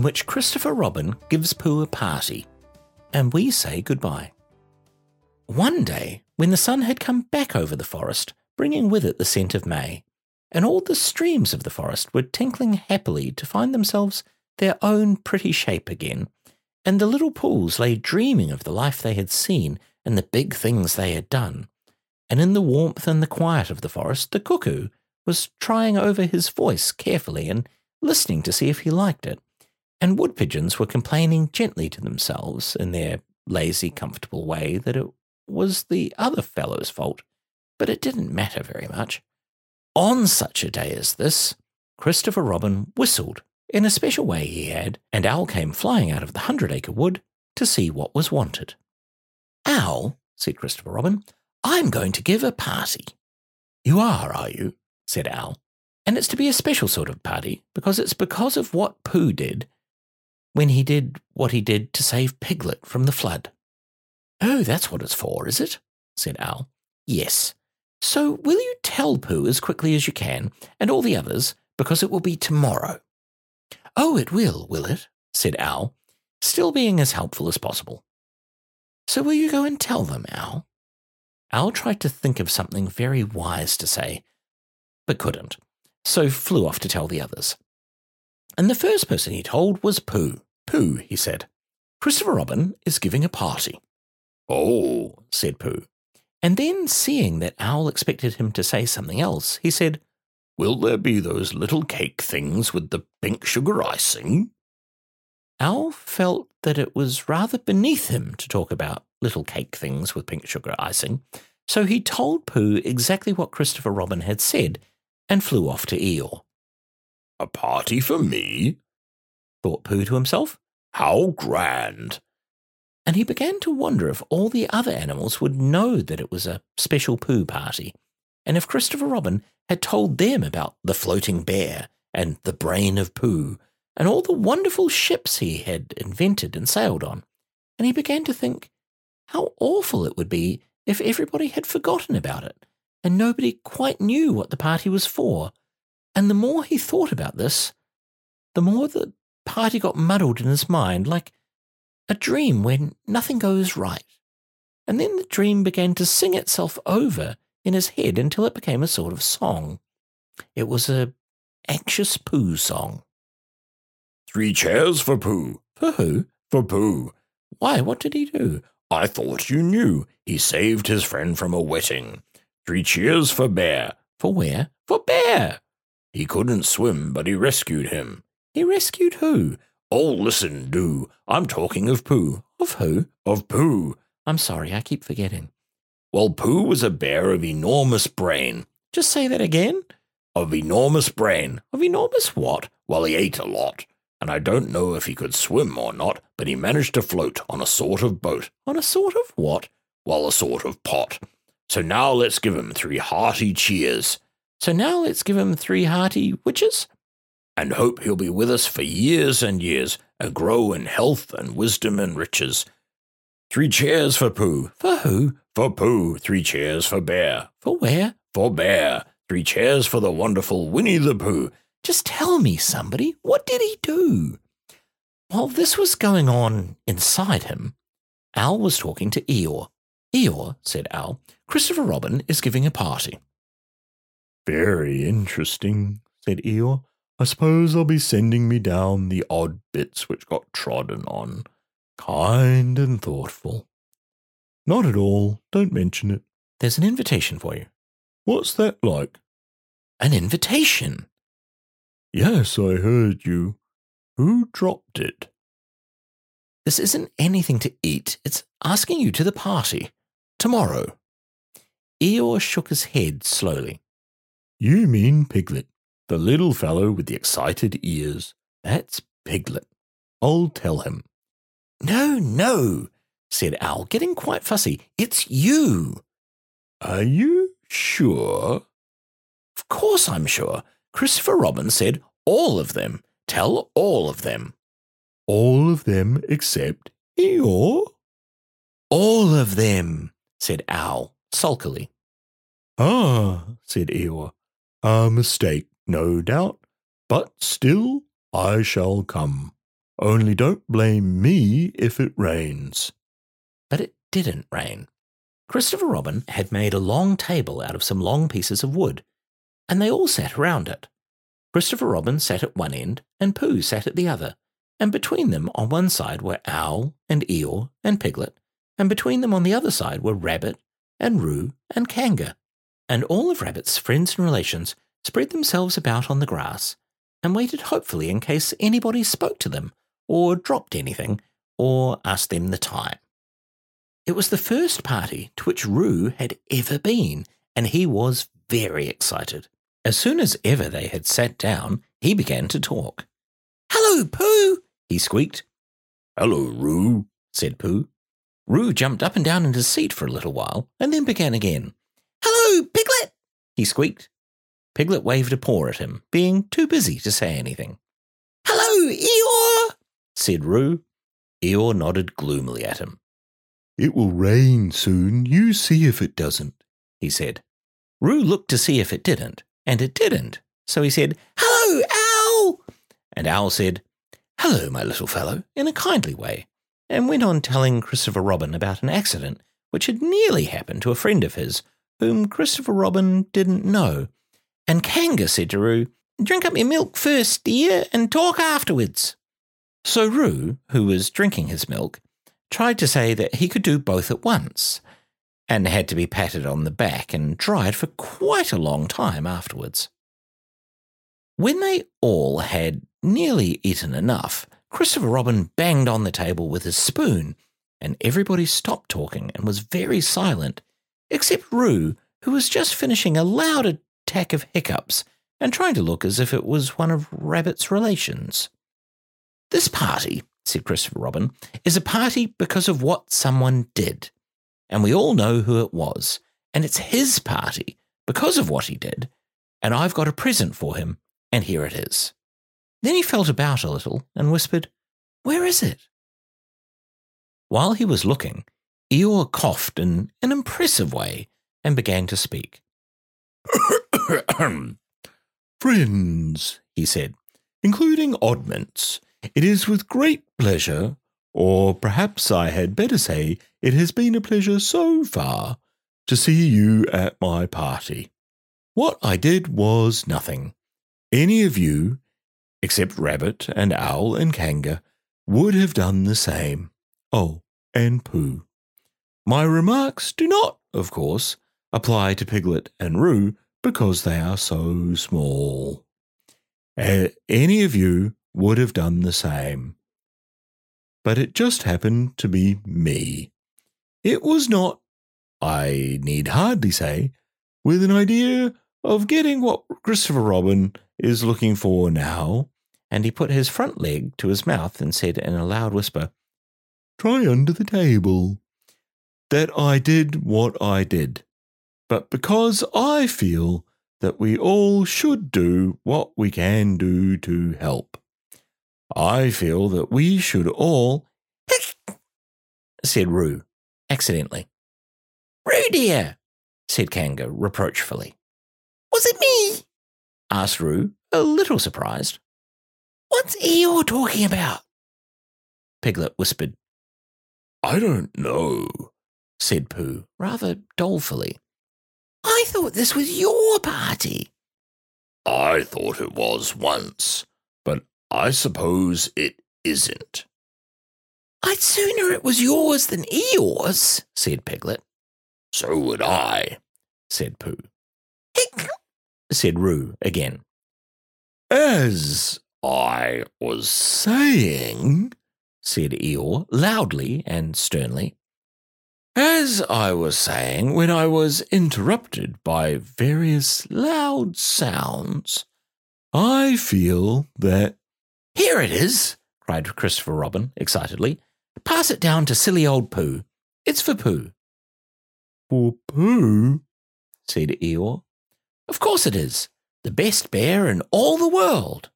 in which Christopher Robin gives Pooh a party, and we say goodbye. One day, when the sun had come back over the forest, bringing with it the scent of May, and all the streams of the forest were tinkling happily to find themselves their own pretty shape again, and the little pools lay dreaming of the life they had seen and the big things they had done. And in the warmth and the quiet of the forest, the cuckoo was trying over his voice carefully and listening to see if he liked it. And wood pigeons were complaining gently to themselves in their lazy, comfortable way that it was the other fellow's fault, but it didn't matter very much. On such a day as this, Christopher Robin whistled in a special way he had, and Owl came flying out of the Hundred Acre Wood to see what was wanted. Owl, said Christopher Robin, I'm going to give a party. You are, are you? said Owl. And it's to be a special sort of party, because it's because of what Pooh did when he did what he did to save Piglet from the flood. Oh, that's what it's for, is it? said Owl. Yes. So will you tell Pooh as quickly as you can, and all the others, because it will be tomorrow? Oh, it will, will it? said Owl, still being as helpful as possible. So will you go and tell them, Owl? Owl tried to think of something very wise to say, but couldn't, so flew off to tell the others. And the first person he told was Pooh. Pooh, he said, Christopher Robin is giving a party. Oh, said Pooh. And then, seeing that Owl expected him to say something else, he said, Will there be those little cake things with the pink sugar icing? Owl felt that it was rather beneath him to talk about little cake things with pink sugar icing, so he told Pooh exactly what Christopher Robin had said and flew off to Eeyore. A party for me? thought Pooh to himself. How grand! And he began to wonder if all the other animals would know that it was a special Pooh party, and if Christopher Robin had told them about the floating bear and the brain of Pooh and all the wonderful ships he had invented and sailed on. And he began to think how awful it would be if everybody had forgotten about it and nobody quite knew what the party was for. And the more he thought about this, the more the party got muddled in his mind, like a dream when nothing goes right. And then the dream began to sing itself over in his head until it became a sort of song. It was a anxious Pooh song. Three chairs for Pooh. For who? For Pooh. Why, what did he do? I thought you knew. He saved his friend from a wetting. Three cheers for Bear. For where? For Bear. He couldn't swim, but he rescued him. He rescued who? Oh, listen, do. I'm talking of Pooh. Of who? Of Pooh. I'm sorry, I keep forgetting. Well, Pooh was a bear of enormous brain. Just say that again. Of enormous brain. Of enormous what? Well, he ate a lot. And I don't know if he could swim or not, but he managed to float on a sort of boat. On a sort of what? Well, a sort of pot. So now let's give him three hearty cheers. So now let's give him three hearty witches? And hope he'll be with us for years and years, and grow in health and wisdom and riches. Three cheers for Pooh. For who? For Pooh. Three cheers for Bear. For where? For Bear. Three cheers for the wonderful Winnie the Pooh. Just tell me, somebody, what did he do? While this was going on inside him, Owl was talking to Eeyore. Eeyore, said Owl, Christopher Robin is giving a party. Very interesting, said Eeyore. I suppose they'll be sending me down the odd bits which got trodden on. Kind and thoughtful. Not at all. Don't mention it. There's an invitation for you. What's that like? An invitation? Yes, I heard you. Who dropped it? This isn't anything to eat. It's asking you to the party. Tomorrow. Eeyore shook his head slowly. You mean Piglet, the little fellow with the excited ears. That's Piglet. I'll tell him. No, no, said Owl, getting quite fussy. It's you. Are you sure? Of course I'm sure. Christopher Robin said all of them. Tell all of them. All of them except Eeyore? All of them, said Owl sulkily. Ah, said Eeyore. A mistake, no doubt, but still I shall come. Only don't blame me if it rains. But it didn't rain. Christopher Robin had made a long table out of some long pieces of wood, and they all sat around it. Christopher Robin sat at one end, and Pooh sat at the other, and between them on one side were Owl and Eeyore and Piglet, and between them on the other side were Rabbit and Roo and Kanga. And all of Rabbit's friends and relations spread themselves about on the grass and waited hopefully in case anybody spoke to them or dropped anything or asked them the time. It was the first party to which Roo had ever been, and he was very excited. As soon as ever they had sat down, he began to talk. Hello, Pooh, he squeaked. Hello, Roo, said Pooh. Roo jumped up and down in his seat for a little while and then began again. Hello, Piglet, he squeaked. Piglet waved a paw at him, being too busy to say anything. Hello, Eeyore, said Roo. Eeyore nodded gloomily at him. It will rain soon. You see if it doesn't, he said. Roo looked to see if it didn't, and it didn't. So he said, Hello, Owl! And Owl said, Hello, my little fellow, in a kindly way, and went on telling Christopher Robin about an accident which had nearly happened to a friend of his whom Christopher Robin didn't know. And Kanga said to Roo, Drink up your milk first, dear, and talk afterwards. So Roo, who was drinking his milk, tried to say that he could do both at once, and had to be patted on the back and dried for quite a long time afterwards. When they all had nearly eaten enough, Christopher Robin banged on the table with his spoon, and everybody stopped talking and was very silent, except Roo, who was just finishing a loud attack of hiccups and trying to look as if it was one of Rabbit's relations. This party, said Christopher Robin, is a party because of what someone did. And we all know who it was. And it's his party because of what he did. And I've got a present for him, and here it is. Then he felt about a little and whispered, Where is it? While he was looking, Eeyore coughed in an impressive way and began to speak. Friends, he said, including oddments, it is with great pleasure, or perhaps I had better say, it has been a pleasure so far, to see you at my party. What I did was nothing. Any of you, except Rabbit and Owl and Kanga, would have done the same. Oh, and Pooh. My remarks do not, of course, apply to Piglet and Roo because they are so small. Uh, any of you would have done the same. But it just happened to be me. It was not, I need hardly say, with an idea of getting what Christopher Robin is looking for now. And he put his front leg to his mouth and said in a loud whisper, Try under the table. That I did what I did. But because I feel that we all should do what we can do to help. I feel that we should all, said Roo, accidentally. Roo dear, said Kanga reproachfully. Was it me? asked Roo, a little surprised. What's Eeyore talking about? Piglet whispered. I don't know, said Pooh, rather dolefully. I thought this was your party. I thought it was once, but I suppose it isn't. I'd sooner it was yours than Eeyore's, said Piglet. So would I, said Pooh. Hick, said Roo again. As I was saying, said Eeyore loudly and sternly, as I was saying when I was interrupted by various loud sounds, I feel that here it is, cried Christopher Robin excitedly. Pass it down to silly old Pooh. It's for Pooh. For Pooh? said Eeyore. Of course it is. The best bear in all the world.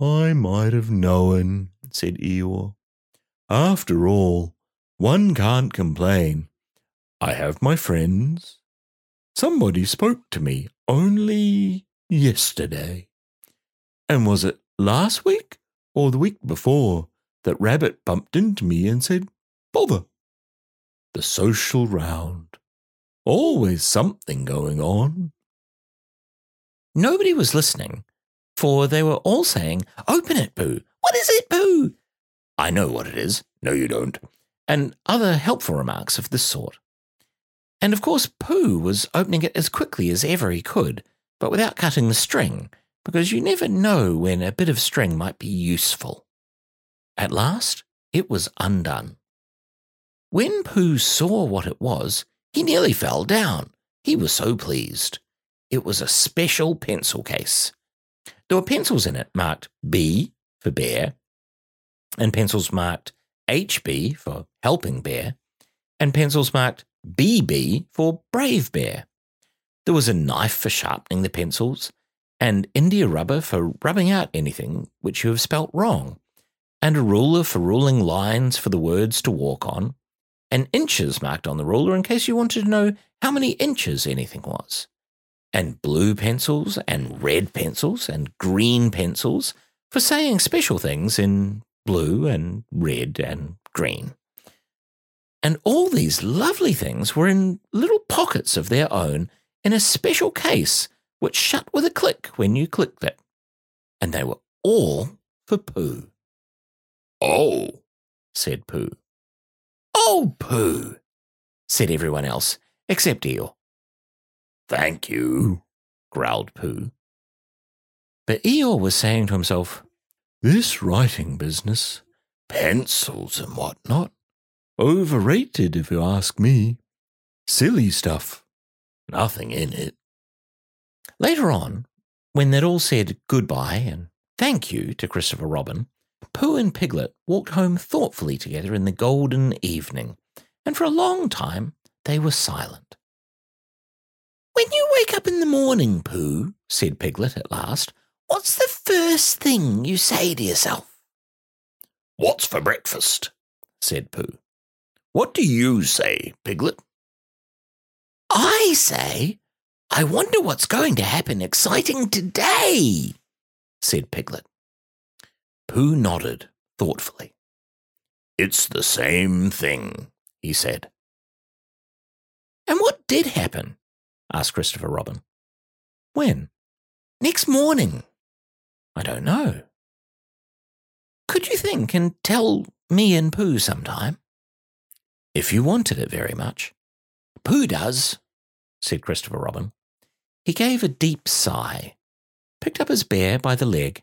I might have known, said Eeyore. After all, one can't complain. I have my friends. Somebody spoke to me only yesterday. And was it last week or the week before that Rabbit bumped into me and said, Bother. The social round. Always something going on. Nobody was listening, for they were all saying, Open it, Pooh. What is it, Pooh? I know what it is. No, you don't. And other helpful remarks of this sort. And of course, Pooh was opening it as quickly as ever he could, but without cutting the string, because you never know when a bit of string might be useful. At last, it was undone. When Pooh saw what it was, he nearly fell down. He was so pleased. It was a special pencil case. There were pencils in it marked B for bear, and pencils marked HB for helping bear, and pencils marked BB for brave bear. There was a knife for sharpening the pencils, and India rubber for rubbing out anything which you have spelt wrong, and a ruler for ruling lines for the words to walk on, and inches marked on the ruler in case you wanted to know how many inches anything was, and blue pencils, and red pencils, and green pencils for saying special things in blue and red and green. And all these lovely things were in little pockets of their own in a special case which shut with a click when you clicked it. And they were all for Pooh. Oh, said Pooh. Oh, Pooh, said everyone else, except Eeyore. Thank you, growled Pooh. But Eeyore was saying to himself, This writing business, pencils and what not, overrated if you ask me. Silly stuff. Nothing in it. Later on, when they'd all said goodbye and thank you to Christopher Robin, Pooh and Piglet walked home thoughtfully together in the golden evening, and for a long time they were silent. When you wake up in the morning, Pooh, said Piglet at last, what's the first thing you say to yourself? What's for breakfast? said Pooh. What do you say, Piglet? I say, I wonder what's going to happen exciting today, said Piglet. Pooh nodded thoughtfully. It's the same thing, he said. And what did happen? asked Christopher Robin. When? Next morning. I don't know. Could you think and tell me and Pooh sometime? If you wanted it very much. Pooh does, said Christopher Robin. He gave a deep sigh, picked up his bear by the leg,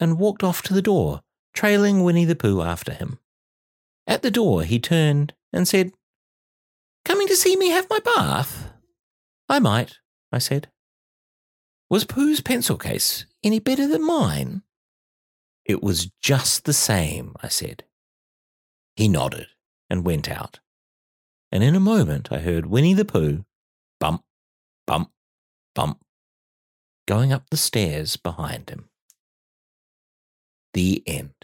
and walked off to the door, trailing Winnie the Pooh after him. At the door, he turned and said, Coming to see me have my bath? I might, I said. Was Pooh's pencil case any better than mine? It was just the same, I said. He nodded and went out. And in a moment I heard Winnie the Pooh bump, bump, bump, going up the stairs behind him. The end.